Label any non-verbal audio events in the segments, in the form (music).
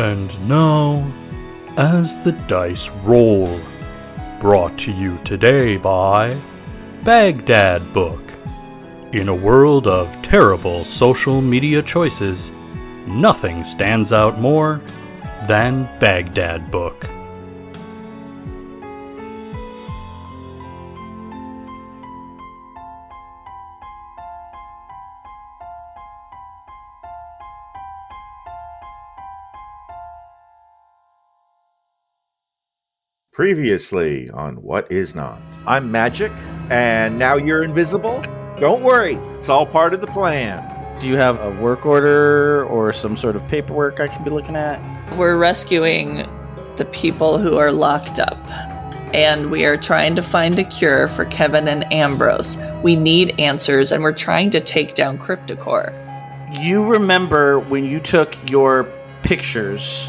And now, as the dice roll, brought to you today by Baghdad Book. In a world of terrible social media choices, nothing stands out more than Baghdad Book. Previously on What Is Not. I'm Magic, and now you're invisible? Don't worry, it's all part of the plan. Do you have a work order or some sort of paperwork I can be looking at? We're rescuing the people who are locked up, and we are trying to find a cure for Kevin and Ambrose. We need answers, and we're trying to take down CryptiCorp. You remember when you took your pictures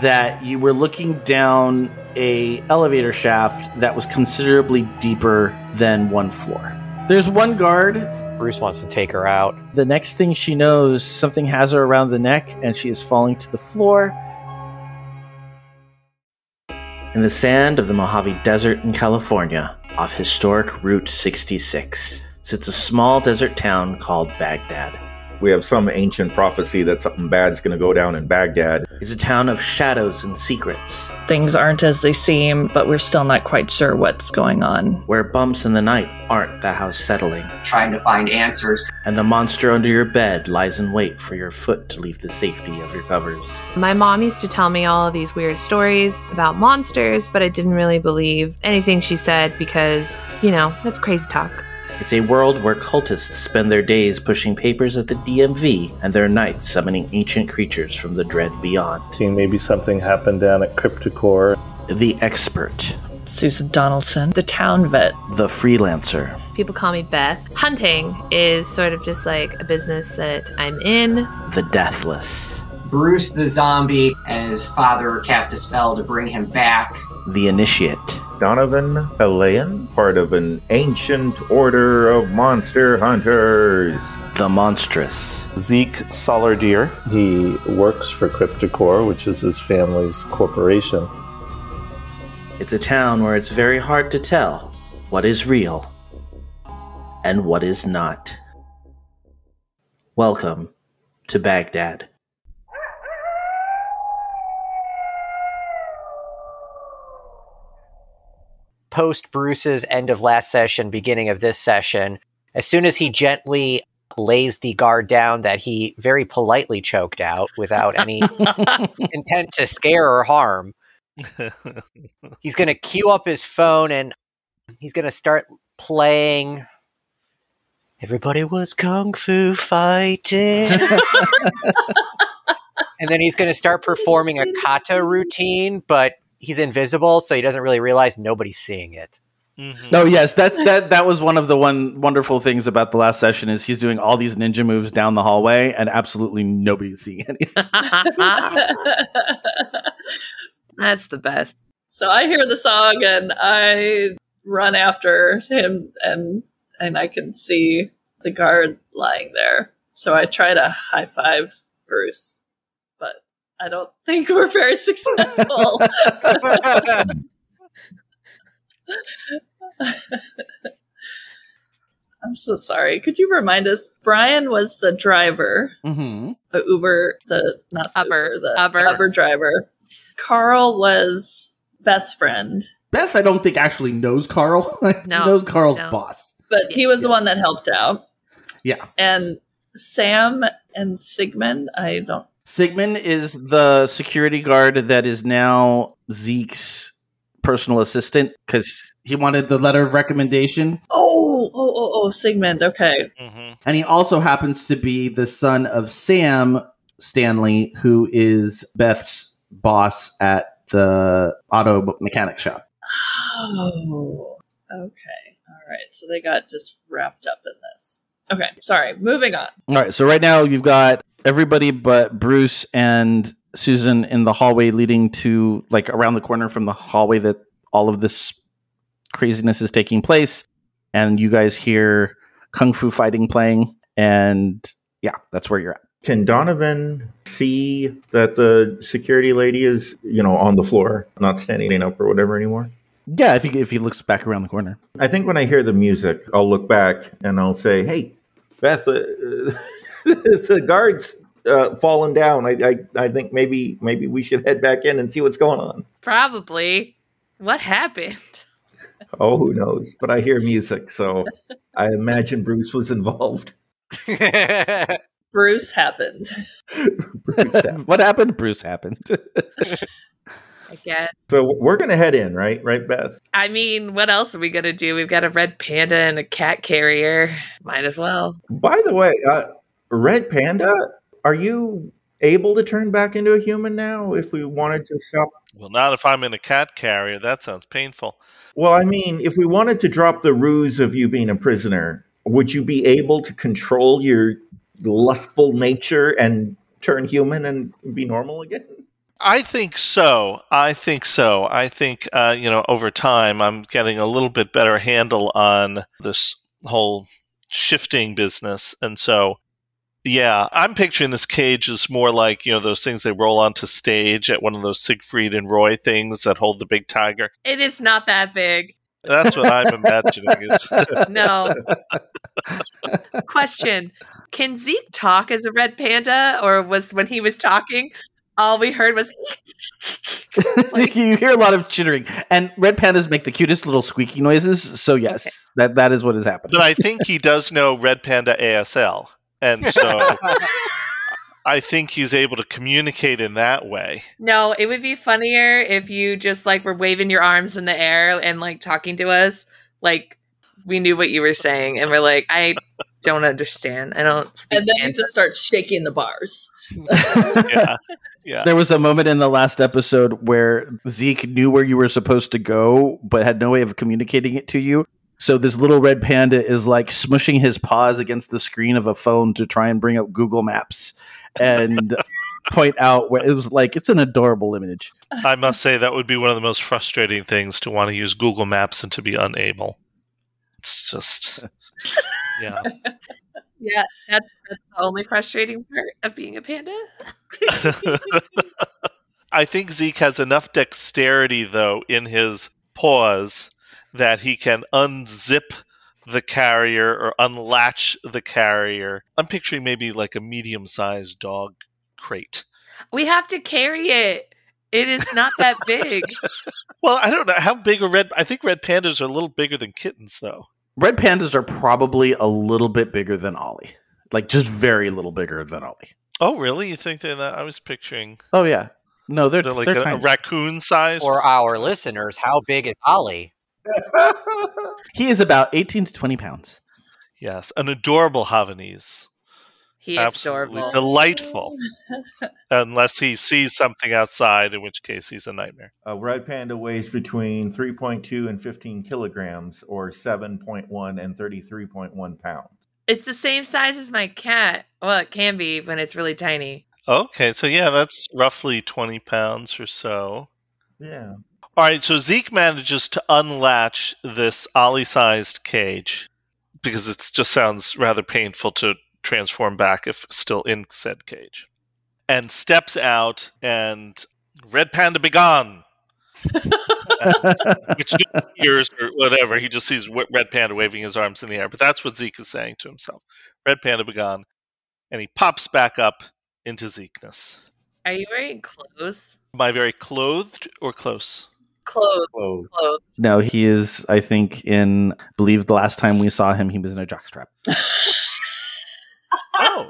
that you were looking down a elevator shaft that was considerably deeper than one floor. There's one guard. Bruce wants to take her out. The next thing she knows, something has her around the neck and she is falling to the floor. In the sand of the Mojave Desert in California, off historic Route 66, sits a small desert town called Baghdad. We have some ancient prophecy that something bad's going to go down in Baghdad. It's a town of shadows and secrets, Things aren't as they seem, but we're still not quite sure what's going on. where bumps in the night aren't the house settling, trying to find answers. and the monster under your bed lies in wait for your foot to leave the safety of your covers. My mom used to tell me all of these weird stories about monsters, but I didn't really believe anything she said because, you know, that's crazy talk. It's a world where cultists spend their days pushing papers at the DMV and their nights summoning ancient creatures from the dread beyond. Seeing maybe something happened down at CryptiCorp. The expert, Susan Donaldson, the town vet. the freelancer, People call me Beth. Hunting is sort of just like a business that I'm in. the deathless, Bruce the zombie and his father cast a spell to bring him back. the initiate, Donovan Pelayan, part of an ancient order of monster hunters. the monstrous, Zeke Solardier. He works for CryptiCorp, which is his family's corporation. It's a town where it's very hard to tell what is real and what is not. Welcome to Baghdad. Post Bruce's end of last session, beginning of this session, as soon as he gently lays the guard down that he very politely choked out without any (laughs) intent to scare or harm, (laughs) he's going to queue up his phone and he's going to start playing. Everybody was kung fu fighting. (laughs) and then he's going to start performing a kata routine, but he's invisible, so he doesn't really realize nobody's seeing it. No, yes, that's that. That was one of the one wonderful things about the last session is he's doing all these ninja moves down the hallway, and absolutely nobody's seeing any. (laughs) (laughs) That's the best. So I hear the song and I run after him and and I can see the guard lying there. So I try to high five Bruce, but I don't think we're very successful. (laughs) I'm so sorry. Could you remind us? Brian was the driver, mm-hmm. the Uber, the not Uber. Uber, the Uber. Uber driver. Carl was Beth's friend, Beth, I don't think actually knows Carl. (laughs) No, knows Carl's no. boss. but he was the one that helped out. Yeah. And Sam and Sigmund, I don't. Sigmund is the security guard that is now Zeke's personal assistant because He wanted the letter of recommendation, Oh, oh, oh, oh, Sigmund. Okay. Mm-hmm. and he also happens to be the son of Sam Stanley, who is Beth's boss at the auto mechanic shop. Oh, okay. All right. So they got just wrapped up in this. Okay. Sorry. Moving on. All right, so right now you've got everybody but Bruce and Susan in the hallway leading to like around the corner from the hallway that all of this craziness is taking place, and you guys hear kung fu fighting playing, and yeah, that's where you're at. Can Donovan see that the security lady is, you know, on the floor, not standing up or whatever anymore? Yeah, if he if he looks back around the corner. I think when I hear the music, I'll look back and I'll say, "Hey, Beth, uh, (laughs) the guards uh, fallen down. I, I I think maybe maybe we should head back in and see what's going on." Probably. What happened? (laughs) Oh, who knows? But I hear music, so I imagine Bruce was involved. (laughs) Bruce happened. Bruce happened. what happened? Bruce happened. I guess. So we're gonna head in, right? Right, Beth? I mean, what else are we gonna do? We've got a red panda and a cat carrier. Might as well. By the way, uh, Red Panda, are you able to turn back into a human now if we wanted to stop? Well, not if I'm in a cat carrier. That sounds painful. Well, I mean, if we wanted to drop the ruse of you being a prisoner, would you be able to control your lustful nature and turn human and be normal again? I think so. I think so. I think uh, you know over time I'm getting a little bit better handle on this whole shifting business, and so yeah, I'm picturing this cage as more like you know those things they roll onto stage at one of those Siegfried and Roy things that hold the big tiger. It is not that big. That's what I'm imagining. (laughs) (laughs) No. Question Can Zeke talk as a red panda, or was when he was talking, all we heard was. (laughs) you hear a lot of chittering, and red pandas make the cutest little squeaky noises. So yes, Okay. that that is what is happening. but I think he does know Red Panda ASL, and so (laughs) I think he's able to communicate in that way. No, it would be funnier if you just like were waving your arms in the air and like talking to us. Like we knew what you were saying, and we're like, I don't understand. I don't speak. And then you just start shaking the bars. (laughs) Yeah, yeah. There was a moment in the last episode where Zeke knew where you were supposed to go, but had no way of communicating it to you. So this little red panda is like smushing his paws against the screen of a phone to try and bring up Google Maps and (laughs) point out where it was like it's an adorable image. I must say that would be one of the most frustrating things to want to use Google Maps and to be unable. It's just, (laughs) yeah. Yeah, that's that's the only frustrating part of being a panda. (laughs) I think Zeke has enough dexterity, though, in his paws that he can unzip the carrier or unlatch the carrier. I'm picturing maybe like a medium sized dog crate. We have to carry it. It is not that big. (laughs) Well, I don't know. How big are red? I think red pandas are a little bigger than kittens, though. Red pandas are probably a little bit bigger than Ollie, like just very little bigger than Ollie. Oh, really? You think they're that? I was picturing Oh yeah, no, they're they're like they're a, a raccoon size. or For our listeners, how big is Ollie? (laughs) He is about eighteen to twenty pounds. Yes, an adorable Havanese. He Absolutely adorable. delightful. (laughs) Unless he sees something outside, in which case he's a nightmare. A red panda weighs between 3.2 and 15 kilograms, or 7.1 and 33.1 pounds. It's the same size as my cat. Well, it can be when it's really tiny. Okay, so yeah, that's roughly 20 pounds or so. Yeah. All right, so Zeke manages to unlatch this Ollie sized cage because it just sounds rather painful to transform back if still in said cage. And steps out and Red Panda begone. (laughs) which ears or whatever. He just sees Red Panda waving his arms in the air. But that's what Zeke is saying to himself. Red Panda begone. And he pops back up into Zekeness. Are you wearing clothes? Am I very clothed or close? Clothes. Whoa. Clothes. no, he is. I think in believe the last time we saw him, he was in a jockstrap. (laughs) Oh,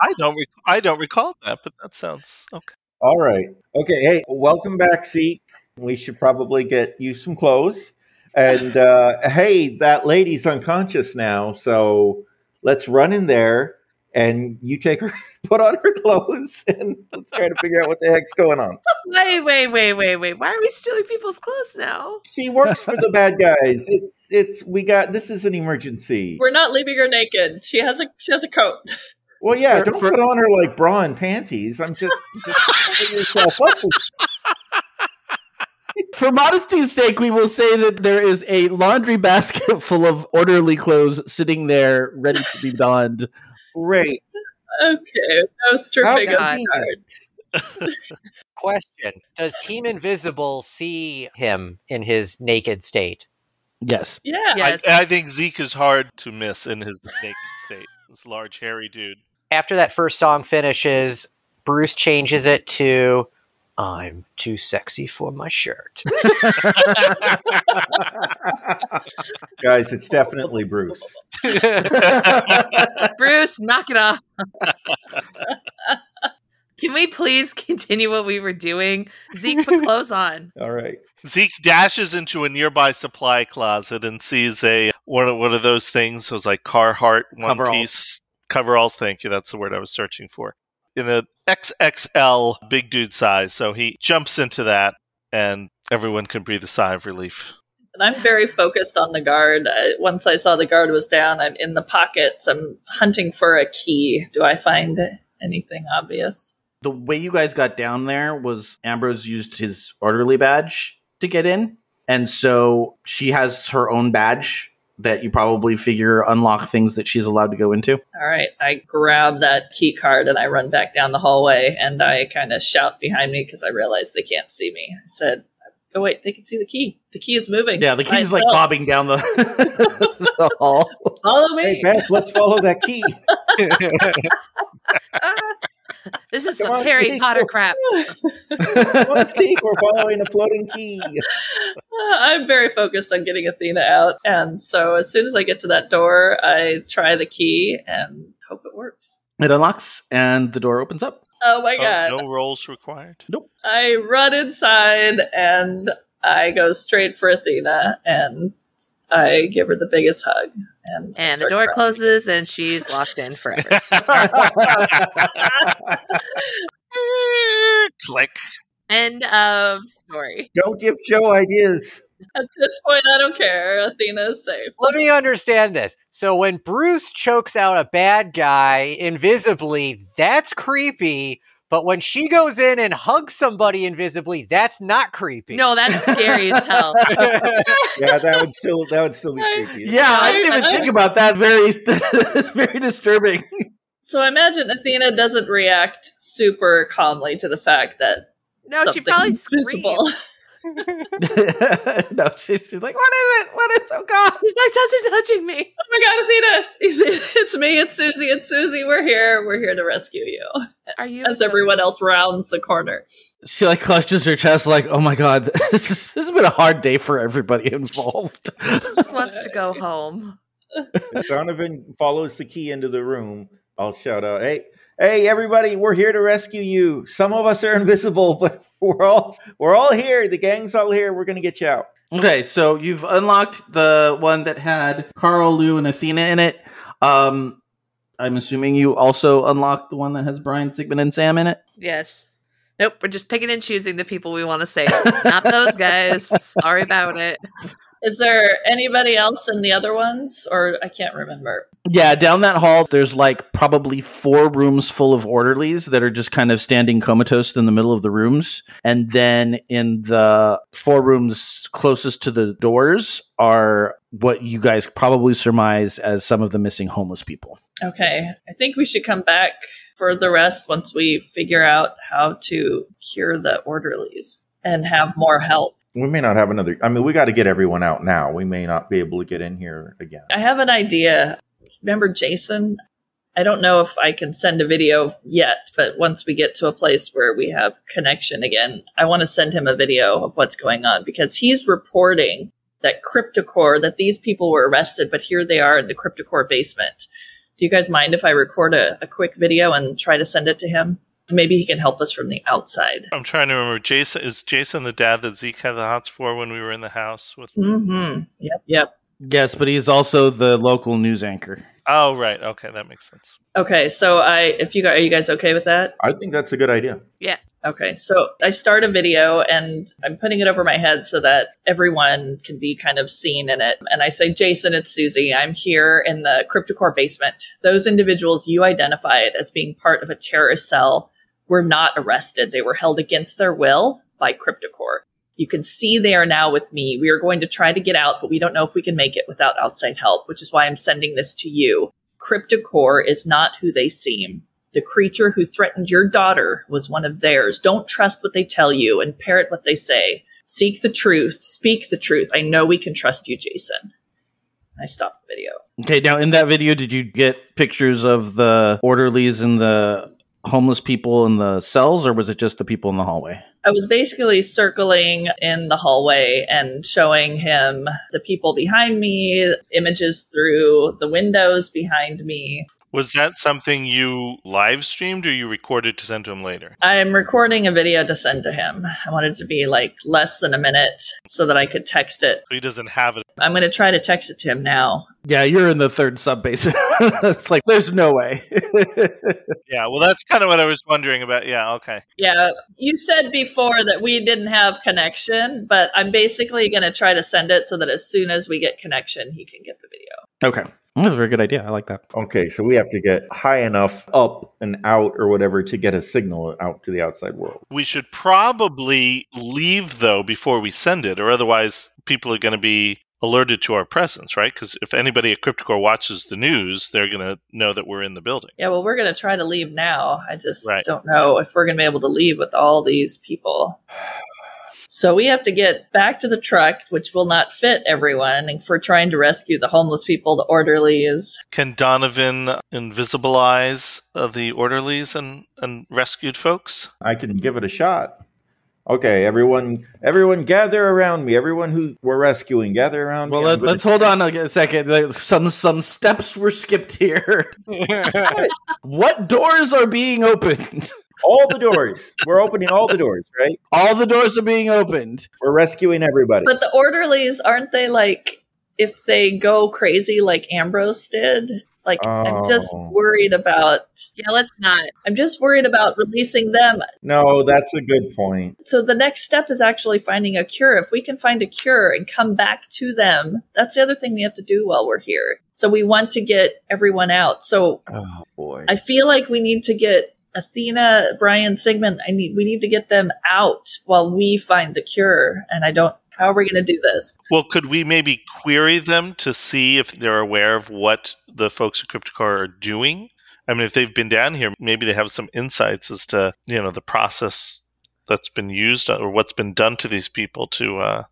I don't. Rec- I don't recall that, but that sounds okay. All right. Okay. Hey, welcome back, Zeke. We should probably get you some clothes. And uh, hey, that lady's unconscious now, so let's run in there and you take her, (laughs) put on her clothes, and let's try to figure out what the heck's going on. Wait, wait, wait, wait, wait. Why are we stealing people's clothes now? She works for the bad guys. It's it's we got this is an emergency. We're not leaving her naked. She has a she has a coat. Well, yeah, For- don't for- put on her like bra and panties. I'm just just covering yourself up. (laughs) For modesty's sake, we will say that there is a laundry basket (laughs) full of orderly clothes sitting there, ready to be donned. Great. Okay, no stripping How of the guard. Question Does Team Invisible see him in his naked state? Yes. Yeah. Yeah, I, I think Zeke is hard to miss in his naked state. This large, hairy dude. After that first song finishes, Bruce changes it to I'm too sexy for my shirt. (laughs) Guys, it's definitely Bruce. (laughs) Bruce, knock it off. (laughs) Can we please continue what we were doing? Zeke, put clothes on. All right. Zeke dashes into a nearby supply closet and sees a one of, one of those things, those like Carhartt one Coveralls. piece coveralls. Thank you. That's the word I was searching for. In the XXL big dude size. So he jumps into that, and everyone can breathe a sigh of relief. And I'm very focused on the guard. I, once I saw the guard was down, I'm in the pockets. I'm hunting for a key. Do I find anything obvious? The way you guys got down there was Ambrose used his orderly badge to get in. And so she has her own badge that you probably figure unlock things that she's allowed to go into. All right, I grab that key card and I run back down the hallway and I kind of shout behind me because I realize they can't see me. I said, "Oh wait, they can see the key. The key is moving." Yeah, the key is like bobbing down the, (laughs) the hall. Follow me. Hey, Beth, let's follow that key. (laughs) (laughs) (laughs) This is Come some on, Harry Zeke. Potter crap. (laughs) Come on, Steve, we're following a floating key. (laughs) I'm very focused on getting Athena out, and so as soon as I get to that door, I try the key and hope it works. It unlocks and the door opens up. Oh my Oh, god! no rolls required. Nope. I run inside and I go straight for Athena and I give her the biggest hug. And, And the door crying. closes and she's locked in forever. (laughs) Click. End of story. Don't give Joe ideas. At this point, I don't care. Athena is safe. Let me understand this. So when Bruce chokes out a bad guy invisibly, that's creepy. But when she goes in and hugs somebody invisibly, that's not creepy. No, that's scary as hell. (laughs) Yeah, that would still that would still be creepy. Yeah, I didn't even think about that. Very, (laughs) very disturbing. So I imagine Athena doesn't react super calmly to the fact that No, she probably screamed. Visible. (laughs) no, she's, she's like, what is it? What is? Oh God! She's like, something's touching me. Oh my god, Athena! It's me, it's Susie, it's Susie. We're here. We're here to rescue you. Are you? As everyone else rounds the corner. She like clutches her chest, like, oh my God, (laughs) this is this has been a hard day for everybody involved. She just wants to go home. Donovan follows the key into the room, I'll shout out, "Hey, hey, everybody! We're here to rescue you. Some of us are invisible, (laughs) but we're all we're all here. The gang's all here. We're gonna get you out." Okay, so you've unlocked the one that had Carl, Lou, and Athena in it. Um, I'm assuming you also unlocked the one that has Brian, Sigmund, and Sam in it. Yes. Nope, we're just picking and choosing the people we want to save. Not those guys. (laughs) Sorry about it. Is there anybody else in the other ones? Or I can't remember. Yeah, down that hall, there's like probably four rooms full of orderlies that are just kind of standing comatose in the middle of the rooms. And then in the four rooms closest to the doors are what you guys probably surmise as some of the missing homeless people. Okay. I think we should come back for the rest once we figure out how to cure the orderlies and have more help. We may not have another. I mean, we got to get everyone out now. We may not be able to get in here again. I have an idea. Remember Jason? I don't know if I can send a video yet, but once we get to a place where we have connection again, I want to send him a video of what's going on because he's reporting that CryptiCorp, that these people were arrested, but here they are in the CryptiCorp basement. Do you guys mind if I record a, a quick video and try to send it to him? Maybe he can help us from the outside. I'm trying to remember. Jason is Jason the dad that Zeke had the hots for when we were in the house with. Mm-hmm. Yep, yep. Yes, but he's also the local news anchor. Oh right, okay, that makes sense. Okay, so I, if you guys, are you guys okay with that? I think that's a good idea. Yeah. Okay, so I start a video and I'm putting it over my head so that everyone can be kind of seen in it. And I say, Jason, it's Susie. I'm here in the CryptiCorp basement. Those individuals you identified as being part of a terrorist cell were not arrested. They were held against their will by CryptiCorp. You can see they are now with me. We are going to try to get out, but we don't know if we can make it without outside help, which is why I'm sending this to you. CryptiCorp is not who they seem. The creature who threatened your daughter was one of theirs. Don't trust what they tell you and parrot what they say. Seek the truth. Speak the truth. I know we can trust you, Jason. I stopped the video. Okay, now in that video, did you get pictures of the orderlies and the homeless people in the cells, or was it just the people in the hallway? I was basically circling in the hallway and showing him the people behind me, images through the windows behind me. Was that something you live streamed or you recorded to send to him later? I'm recording a video to send to him. I wanted it to be like less than a minute so that I could text it. He doesn't have it. I'm going to try to text it to him now. Yeah, you're in the third sub base. (laughs) it's like there's no way. (laughs) Yeah, well, that's kind of what I was wondering about. Yeah, okay. Yeah, you said before that we didn't have connection, but I'm basically going to try to send it so that as soon as we get connection, he can get the video. okay, that's a very good idea. I like that. Okay, so we have to get high enough up and out or whatever to get a signal out to the outside world. We should probably leave, though, before we send it, or otherwise people are going to be alerted to our presence, right? Because if anybody at CryptiCorp watches the news, they're going to know that we're in the building. Yeah, well, we're going to try to leave now. I just Right. don't know if we're going to be able to leave with all these people. So we have to get back to the truck, which will not fit everyone. If we're trying to rescue the homeless people, the orderlies. Can Donovan invisibilize uh, the orderlies and, and rescued folks? I can give it a shot. Okay, everyone, everyone, gather around me. Everyone who we're rescuing, gather around Well, me. I'm let, gonna- let's hold on a second. Some some steps were skipped here. (laughs) what doors are being opened? all the doors. We're opening all the doors, right? All the doors are being opened. We're rescuing everybody. But the orderlies, aren't they like, if they go crazy like Ambrose did? Like, I'm just Oh. worried about, Yeah, let's not. I'm just worried about releasing them. no, that's a good point. So the next step is actually finding a cure. If we can find a cure and come back to them, that's the other thing we have to do while we're here. So we want to get everyone out. So Oh boy. I feel like we need to get Athena, Brian, Sigmund. I need we need to get them out while we find the cure. And I don't. How are we going to do this? Well, could we maybe query them to see if they're aware of what the folks at CryptiCorp are doing? I mean, if they've been down here, maybe they have some insights as to you know the process that's been used or what's been done to these people to uh,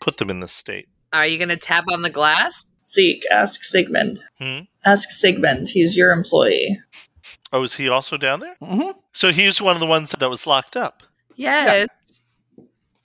put them in this state. Are you going to tap on the glass? Seek. Ask Sigmund. Hmm? Ask Sigmund. He's your employee. Oh, is he also down there? hmm So he was one of the ones that was locked up. Yes,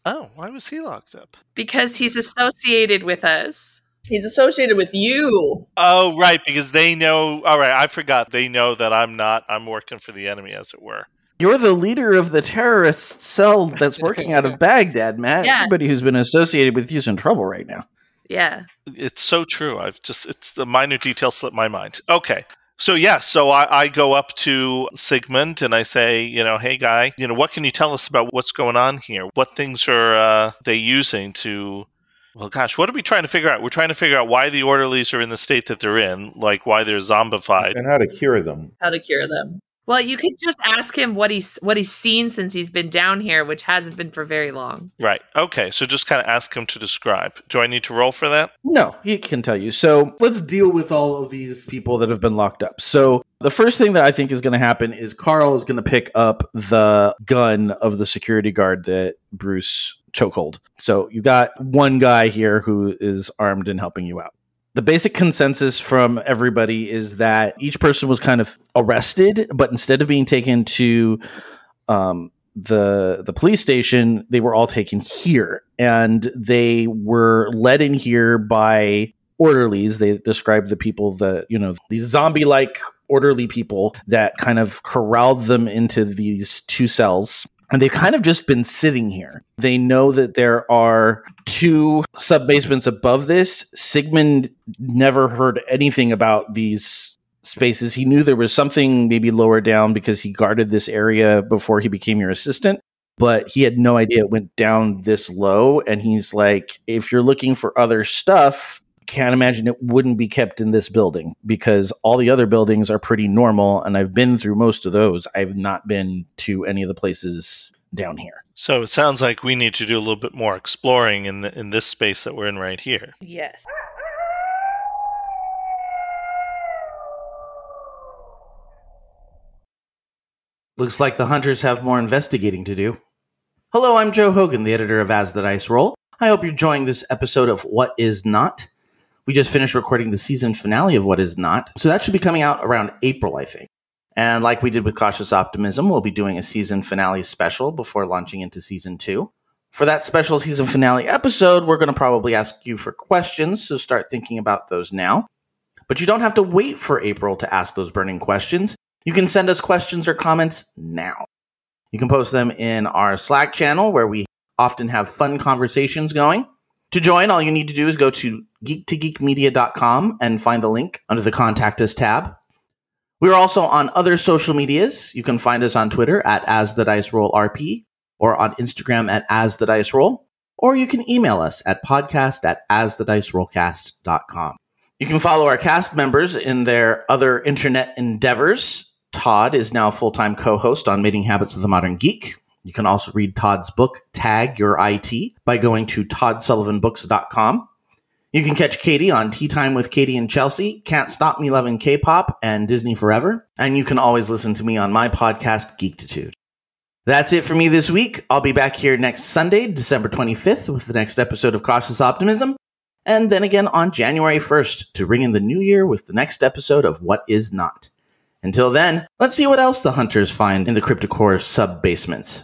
Oh, why was he locked up? because he's associated with us. He's associated with you. Oh, right, because they know. All right, I forgot. They know that I'm not. I'm working for the enemy, as it were. You're the leader of the terrorist cell that's working out of (laughs) Baghdad, Matt. Yeah. Everybody who's been associated with you's in trouble right now. Yeah. It's so true. I've just it's the minor detail slipped my mind. Okay. So yeah, so I, I go up to Sigmund and I say, you know, hey guy, you know, what can you tell us about what's going on here? What things are uh, they using to? Well, gosh, what are we trying to figure out? We're trying to figure out why the orderlies are in the state that they're in, like why they're zombified. and how to cure them. How to cure them. Well, you could just ask him what he's what he's seen since he's been down here, which hasn't been for very long. Right. Okay. So just kind of ask him to describe. Do I need to roll for that? No, he can tell you. So let's deal with all of these people that have been locked up. So the first thing that I think is going to happen is Carl is going to pick up the gun of the security guard that Bruce chokehold. So you got one guy here who is armed and helping you out. The basic consensus from everybody is that each person was kind of arrested, but instead of being taken to um, the the police station, they were all taken here, and they were led in here by orderlies. They described the people that you know these zombie like orderly people that kind of corralled them into these two cells. And they've kind of just been sitting here. They know that there are two sub basements above this. Sigmund never heard anything about these spaces. He knew there was something maybe lower down because he guarded this area before he became your assistant, but he had no idea it went down this low. And he's like, if you're looking for other stuff, can't imagine it wouldn't be kept in this building because all the other buildings are pretty normal. And I've been through most of those. I've not been to any of the places down here. So it sounds like we need to do a little bit more exploring in the, in this space that we're in right here. Yes. Looks like the hunters have more investigating to do. Hello, I'm Joe Hogan, the editor of As the Dice Roll. I hope you're enjoying this episode of What Is Not. We just finished recording the season finale of What Is Not, so that should be coming out around April, I think. And like we did with Cautious Optimism, we'll be doing a season finale special before launching into season two. For that special season finale episode, we're going to probably ask you for questions, so start thinking about those now. But you don't have to wait for April to ask those burning questions. You can send us questions or comments now. You can post them in our Slack channel where we often have fun conversations going. To join, all you need to do is go to geek2geekmedia.com and find the link under the Contact Us tab. We're also on other social medias. You can find us on Twitter at As the Dice Roll RP or on Instagram at As the Dice Roll, or you can email us at podcast at As the Dice asthedicerollcast.com. You can follow our cast members in their other internet endeavors. Todd is now full time co host on Mating Habits of the Modern Geek. You can also read Todd's book, Tag Your IT, by going to toddsullivanbooks.com. You can catch Katie on Tea Time with Katie and Chelsea, Can't Stop Me Loving K-Pop, and Disney Forever. And you can always listen to me on my podcast, Geektitude. That's it for me this week. I'll be back here next Sunday, December 25th, with the next episode of Cautious Optimism, and then again on January 1st to ring in the new year with the next episode of What Is Not. Until then, let's see what else the hunters find in the CryptiCorp sub basements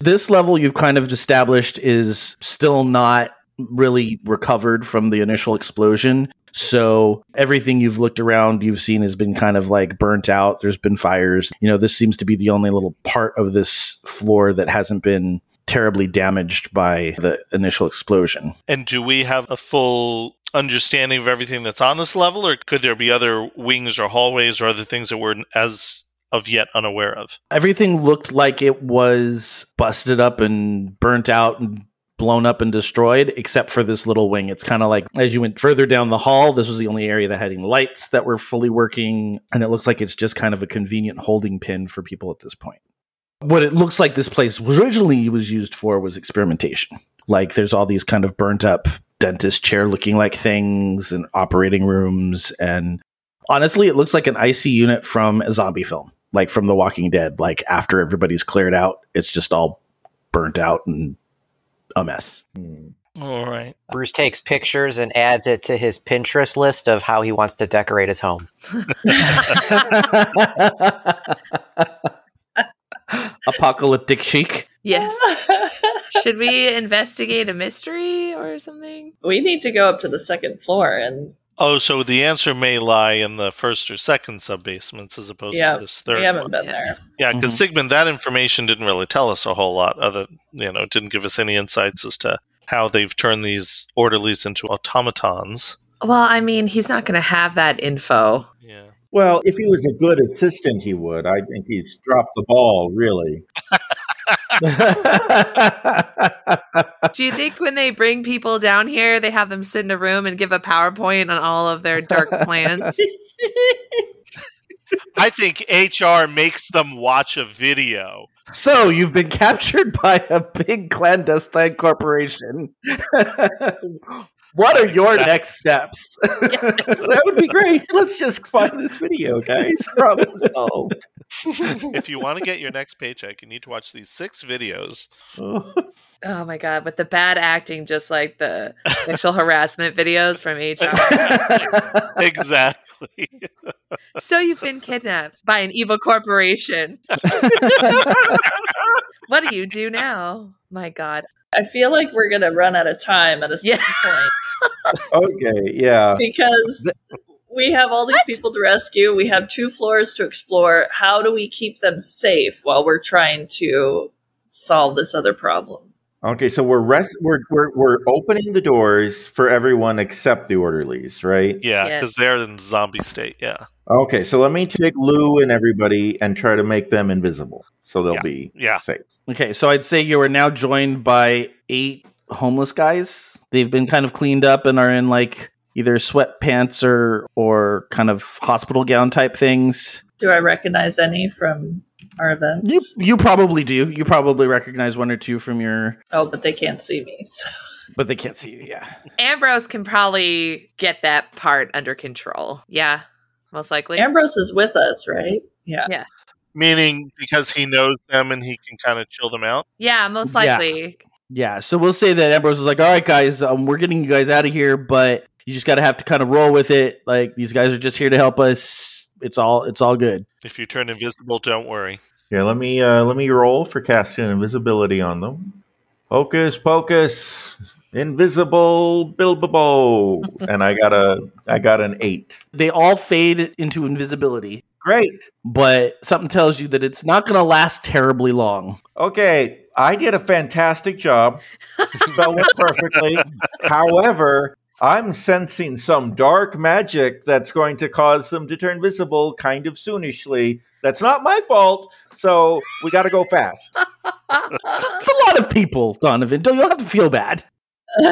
This level you've kind of established is still not really recovered from the initial explosion. So everything you've looked around, you've seen has been kind of like burnt out. There's been fires. You know, this seems to be the only little part of this floor that hasn't been terribly damaged by the initial explosion. And do we have a full understanding of everything that's on this level, or could there be other wings or hallways or other things that we're as of yet unaware of? Everything looked like it was busted up and burnt out and blown up and destroyed, except for this little wing. It's kind of like as you went further down the hall, this was the only area that had any lights that were fully working. And it looks like it's just kind of a convenient holding pin for people at this point. What it looks like this place originally was used for was experimentation. Like there's all these kind of burnt up dentist chair looking like things and operating rooms. And honestly, it looks like an IC unit from a zombie film, like from The Walking Dead. Like after everybody's cleared out, it's just all burnt out and a mess. Hmm. All right. Bruce takes pictures and adds it to his Pinterest list of how he wants to decorate his home. (laughs) Apocalyptic chic. Yes. (laughs) Should we investigate a mystery or something? We need to go up to the second floor and Oh, so the answer may lie in the first or second sub basements as opposed yeah, to this third. we haven't one. been there. Yeah, because Mhm. Sigmund, that information didn't really tell us a whole lot. Other, you know, it didn't give us any insights as to how they've turned these orderlies into automatons. Well, I mean, he's not going to have that info. Yeah. Well, if he was a good assistant, he would. I think he's dropped the ball, really. (laughs) (laughs) Do you think when they bring people down here, they have them sit in a room and give a PowerPoint on all of their dark plans? (laughs) I think HR makes them watch a video. so you've been captured by a big clandestine corporation. (laughs) what are your next steps? (laughs) that would be great. Let's just find this video, guys. (laughs) Problem solved. if you want to get your next paycheck, you need to watch these six videos. (laughs) Oh my god, with the bad acting, just like the sexual harassment videos from HR. exactly. so you've been kidnapped by an evil corporation. what do you do now? My god. I feel like we're gonna run out of time at a certain point okay, yeah. because we have all these people to rescue. We have two floors to explore. How do we keep them safe while we're trying to solve this other problem? Okay, so we're rest we're, we're we're opening the doors for everyone except the orderlies, right? Yeah, Yes. because they're in zombie state. Yeah. Okay, so let me take Lou and everybody and try to make them invisible, so they'll Yeah. be Yeah. safe. Okay, so I'd say you are now joined by eight homeless guys. They've been kind of cleaned up and are in like either sweatpants or or kind of hospital gown type things. Do I recognize any from our event? You you probably do. You probably recognize one or two from your Oh, but they can't see me. (laughs) so- but they can't see you. Yeah. Ambrose can probably get that part under control. Yeah, most likely. Ambrose is with us, right? Yeah. Yeah. Meaning because he knows them and he can kind of chill them out. Yeah, most Yeah. likely. Yeah, so we'll say that Ambrose was like, "All right, guys, um, we're getting you guys out of here, but you just got to have to kind of roll with it. Like these guys are just here to help us. It's all it's all good." If you turn invisible, don't worry. Yeah, let me uh, let me roll for casting invisibility on them. Hocus pocus, invisible Bilbo, (laughs) and I got a I got an eight. They all fade into invisibility, Great. but something tells you that it's not going to last terribly long. Okay, I did a fantastic job. Spell went perfectly. (laughs) However, I'm sensing some dark magic that's going to cause them to turn visible kind of soonishly. That's not my fault, so we got to go fast. It's, it's a lot of people, Donovan. Don't you don't have to feel bad. (laughs)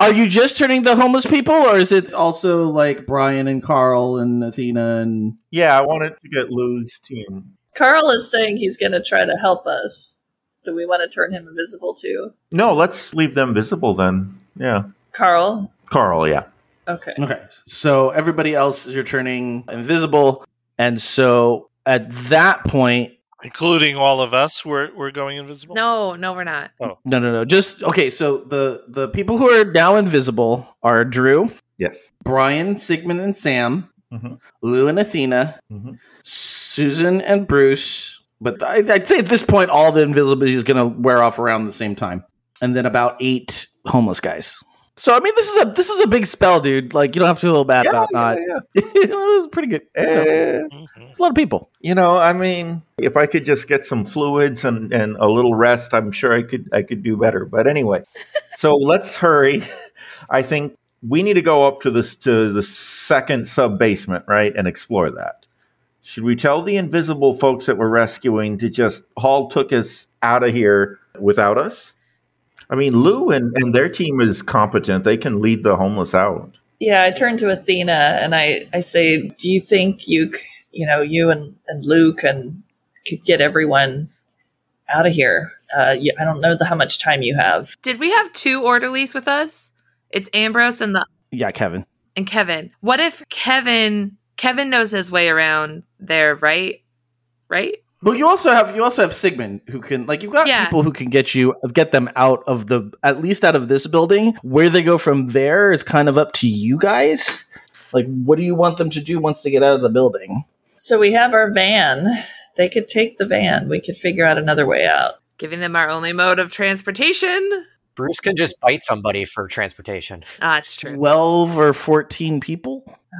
Are you just turning the homeless people, or is it also like Brian and Carl and Athena and Yeah, I wanted to get Lou's team. Carl is saying he's going to try to help us. Do we want to turn him invisible too? No, let's leave them visible then. Yeah. Carl? Carl, yeah. Okay. Okay. So everybody else is you're turning invisible. And so at that point, Including all of us, we're, we're going invisible. No, no, we're not. Oh, no, no, no. Just okay. So the the people who are now invisible are Drew, Yes. Brian, Sigmund, and Sam, Mhm. Lou and Athena, Mhm. Susan and Bruce. But I, I'd say at this point, all the invisibility is going to wear off around the same time, and then about eight homeless guys. So I mean, this is a this is a big spell, dude. Like you don't have to feel bad Yeah, about yeah, not. yeah. (laughs) it was pretty good. Eh, it's a lot of people. you know, I mean, if I could just get some fluids and, and a little rest, I'm sure I could I could do better. But anyway, so let's hurry. (laughs) I think we need to go up to this to the second sub basement, right, and explore that. Should we tell the invisible folks that we're rescuing to just Hall took us out of here without us? I mean, Lou and, and their team is competent. They can lead the homeless out. Yeah, I turn to Athena and I, I say, Do you think you, you know, you and, and Luke and could get everyone out of here? Uh, yeah, I don't know the, how much time you have. Did we have two orderlies with us? It's Ambrose and the Yeah, Kevin. and Kevin. What if Kevin Kevin knows his way around there, right? Right? Well, you also have you also have Sigmund who can like you've got Yeah. people who can get you get them out of the at least out of this building. Where they go from there is kind of up to you guys. Like, what do you want them to do once they get out of the building? So we have our van. They could take the van. We could figure out another way out. Giving them our only mode of transportation. Bruce can just bite somebody for transportation. Ah, it's true. Twelve or fourteen people. (sighs)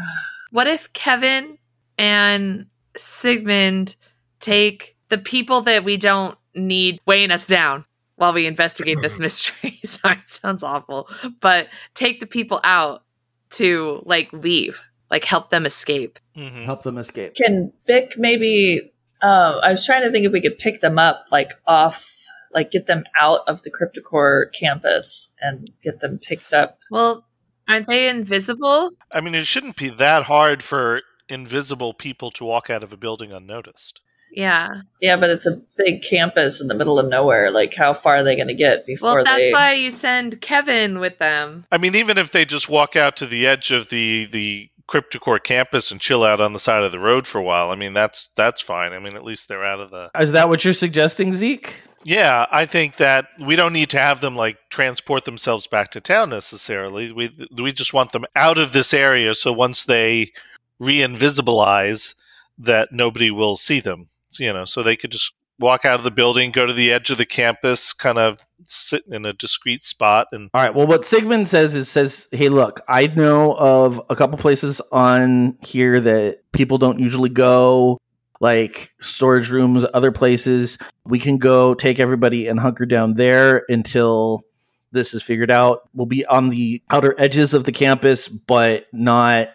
What if Kevin and Sigmund take the people that we don't need weighing us down while we investigate this (laughs) mystery? (laughs) Sorry, it sounds awful. But take the people out to like leave, like help them escape. Mhm. Help them escape. Can Vic maybe? Uh, I was trying to think if we could pick them up, like off, like get them out of the CryptiCorp campus and get them picked up. Well, aren't they invisible? I mean, it shouldn't be that hard for invisible people to walk out of a building unnoticed. Yeah. Yeah, but it's a big campus in the middle of nowhere. Like, how far are they going to get before Well, that's they? why you send Kevin with them. I mean, even if they just walk out to the edge of the the CryptiCorp campus and chill out on the side of the road for a while. I mean, that's that's fine. I mean, at least they're out of the. Is that what you're suggesting, Zeke? Yeah, I think that we don't need to have them like transport themselves back to town necessarily. We we just want them out of this area so once they re-invisibilize that nobody will see them. So, you know, so they could just walk out of the building, go to the edge of the campus, kind of sit in a discreet spot and All right. Well, what Sigmund says is says, "Hey, look, I know of a couple places on here that people don't usually go, like storage rooms, other places. We can go take everybody and hunker down there until this is figured out. We'll be on the outer edges of the campus, but not."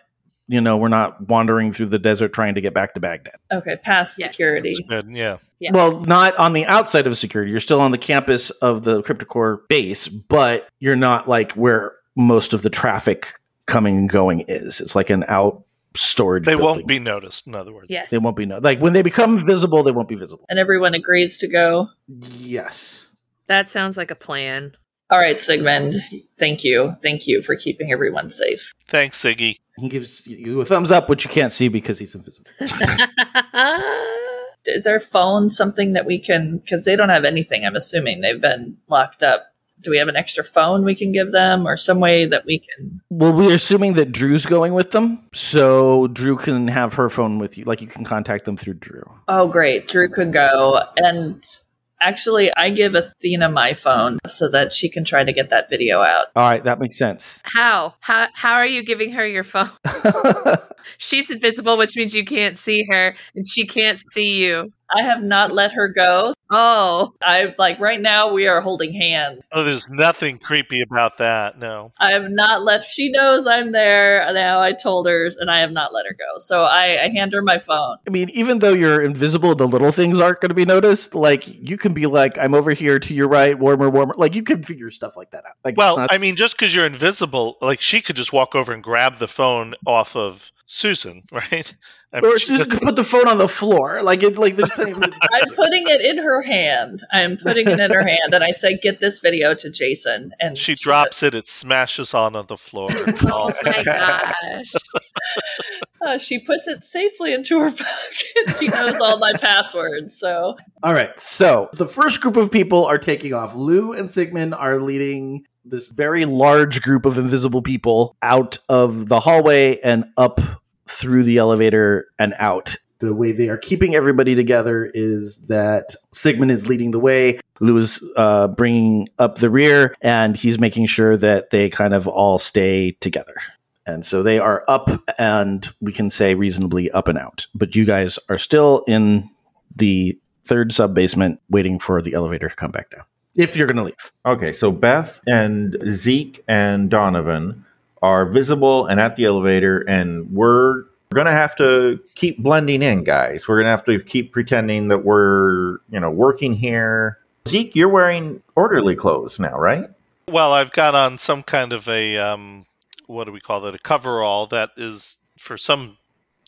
You know, we're not wandering through the desert trying to get back to Baghdad. Okay, past security. good, yeah. Yeah. Well, not on the outside of security. You're still on the campus of the CryptiCorp base, but you're not like where most of the traffic coming and going is. It's like an out storage. They building. won't be noticed, in other words. Yes. They won't be no- like when they become visible. They won't be visible. And everyone agrees to go. Yes. That sounds like a plan. All right, Sigmund. Thank you. Thank you for keeping everyone safe. Thanks, Siggy. He gives you a thumbs up, which you can't see because he's invisible. (laughs) Is our phone something that we can? Because they don't have anything. I'm assuming they've been locked up. Do we have an extra phone we can give them, or some way that we can? Well, we're assuming that Drew's going with them, so Drew can have her phone with you. Like you can contact them through Drew. Oh, great. Drew could go. And actually, I give Athena my phone so that she can try to get that video out. All right, that makes sense. How? How how are you giving her your phone? (laughs) She's invisible, which means you can't see her and she can't see you. I have not let her go. Oh. I like right now we are holding hands. Oh, there's nothing creepy about that. No. I have not let she knows I'm there now. I told her and I have not let her go. So I, I hand her my phone. I mean, even though you're invisible, the little things aren't going to be noticed. Like you can be like, "I'm over here to your right, warmer, warmer." Like you can figure stuff like that out. Like, Well, not- I mean, just because you're invisible, like she could just walk over and grab the phone off of Susan, (laughs) right? I mean, or she Susan doesn't- could put the phone on the floor. Like it, like this thing. I'm putting it in her hand. I'm putting it in her hand and I say, get this video to Jason. And she drops it, it smashes on the floor. (laughs) Oh my (laughs) gosh. Uh, she puts it safely into her pocket. she knows all my passwords. So All right. So the first group of people are taking off. Lou and Sigmund are leading this very large group of invisible people out of the hallway and up through the elevator and out. The way they are keeping everybody together is that Sigmund is leading the way. Lou is uh, bringing up the rear, and he's making sure that they kind of all stay together. And so they are up, and we can say reasonably up and out. But you guys are still in the third sub basement waiting for the elevator to come back down. If you're going to leave. Okay, so Beth and Zeke and Donovan are visible and at the elevator, and we're we're going to have to keep blending in, guys. We're going to have to keep pretending that we're, you know, working here. Zeke, you're wearing orderly clothes now, right? Well, I've got on some kind of a um, what do we call it? A coverall that is for some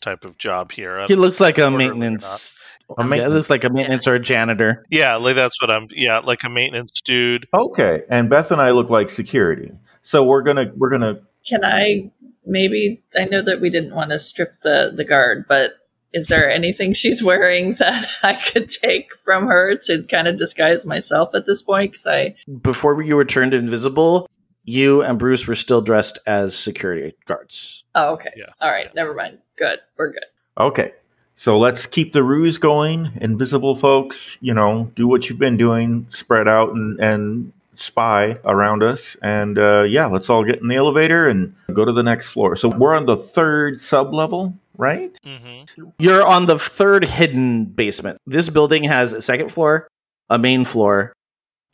type of job here. I He looks like a know if it's orderly or maintenance. not. Yeah, it looks like a maintenance or a janitor. Yeah, like that's what I'm. Yeah, like a maintenance dude. Okay, and Beth and I look like security. So we're gonna we're gonna can I maybe I know that we didn't want to strip the the guard, but is there anything she's wearing (laughs) that I could take from her to kind of disguise myself at this point? Because I Before you were turned invisible, you and Bruce were still dressed as security guards. oh okay, Yeah. all right, never mind. Good, we're good. Okay. So let's keep the ruse going. Invisible folks, you know, do what you've been doing, spread out and, and spy around us. And uh, yeah, let's all get in the elevator and go to the next floor. So we're on the third sub level, right? Mm-hmm. You're on the third hidden basement. This building has a second floor, a main floor,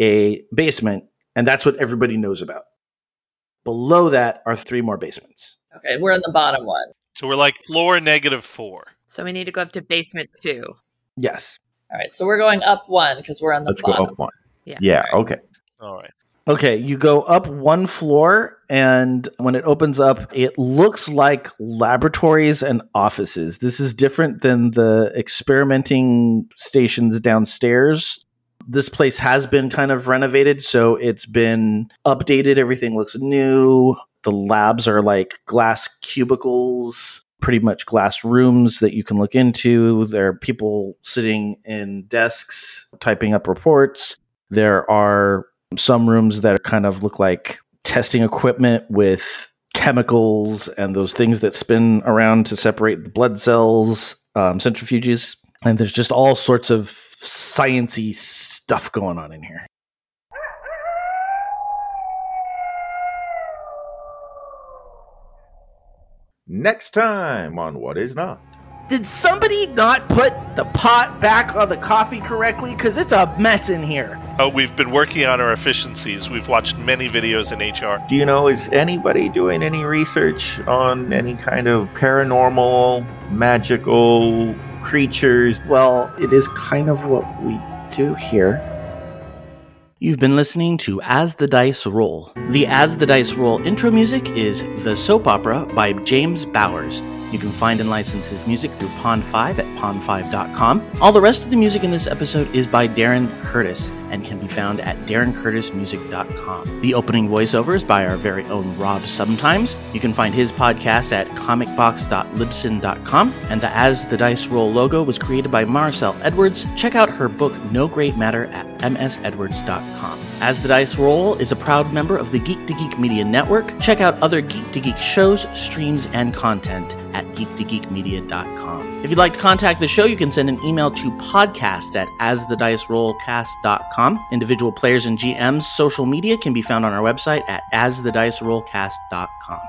a basement, and that's what everybody knows about. Below that are three more basements. Okay, we're in the bottom one. So we're like floor negative four. So we need to go up to basement two. Yes. All right, so we're going up one because we're on the Let's go up one. Yeah. Yeah, okay. All right. Okay, you go up one floor, and when it opens up, it looks like laboratories and offices. This is different than the experimenting stations downstairs. This place has been kind of renovated, so it's been updated. Everything looks new. The labs are like glass cubicles, pretty much glass rooms that you can look into. There are people sitting in desks typing up reports. There are some rooms that kind of look like testing equipment with chemicals and those things that spin around to separate the blood cells, um, centrifuges. And there's just all sorts of sciency stuff going on in here. Next time on What Is Not. Did somebody not put the pot back on the coffee correctly? Because it's a mess in here. Oh, we've been working on our efficiencies. We've watched many videos in HR. Do you know, is anybody doing any research on any kind of paranormal, magical creatures? Well, it is kind of what we do here. You've been listening to As the Dice Roll. The As the Dice Roll intro music is The Soap Opera by James Bowers. You can find and license his music through Pond5 at pond5.com. All the rest of the music in this episode is by Darren Curtis and can be found at darrencurtismusic.com. The opening voiceover is by our very own Rob Sometimes. You can find his podcast at comicbox.libsyn.com. And the As the Dice Roll logo was created by Maricel Edwards. Check out her book No Great Matter at msedwards.com. As the Dice Roll is a proud member of the Geek to Geek Media Network. Check out other Geek to Geek shows, streams, and content at geektogeekmedia.com. If you'd like to contact the show, you can send an email to podcast at asthedicerollcast.com. Individual players and GMs' social media can be found on our website at asthedicerollcast.com.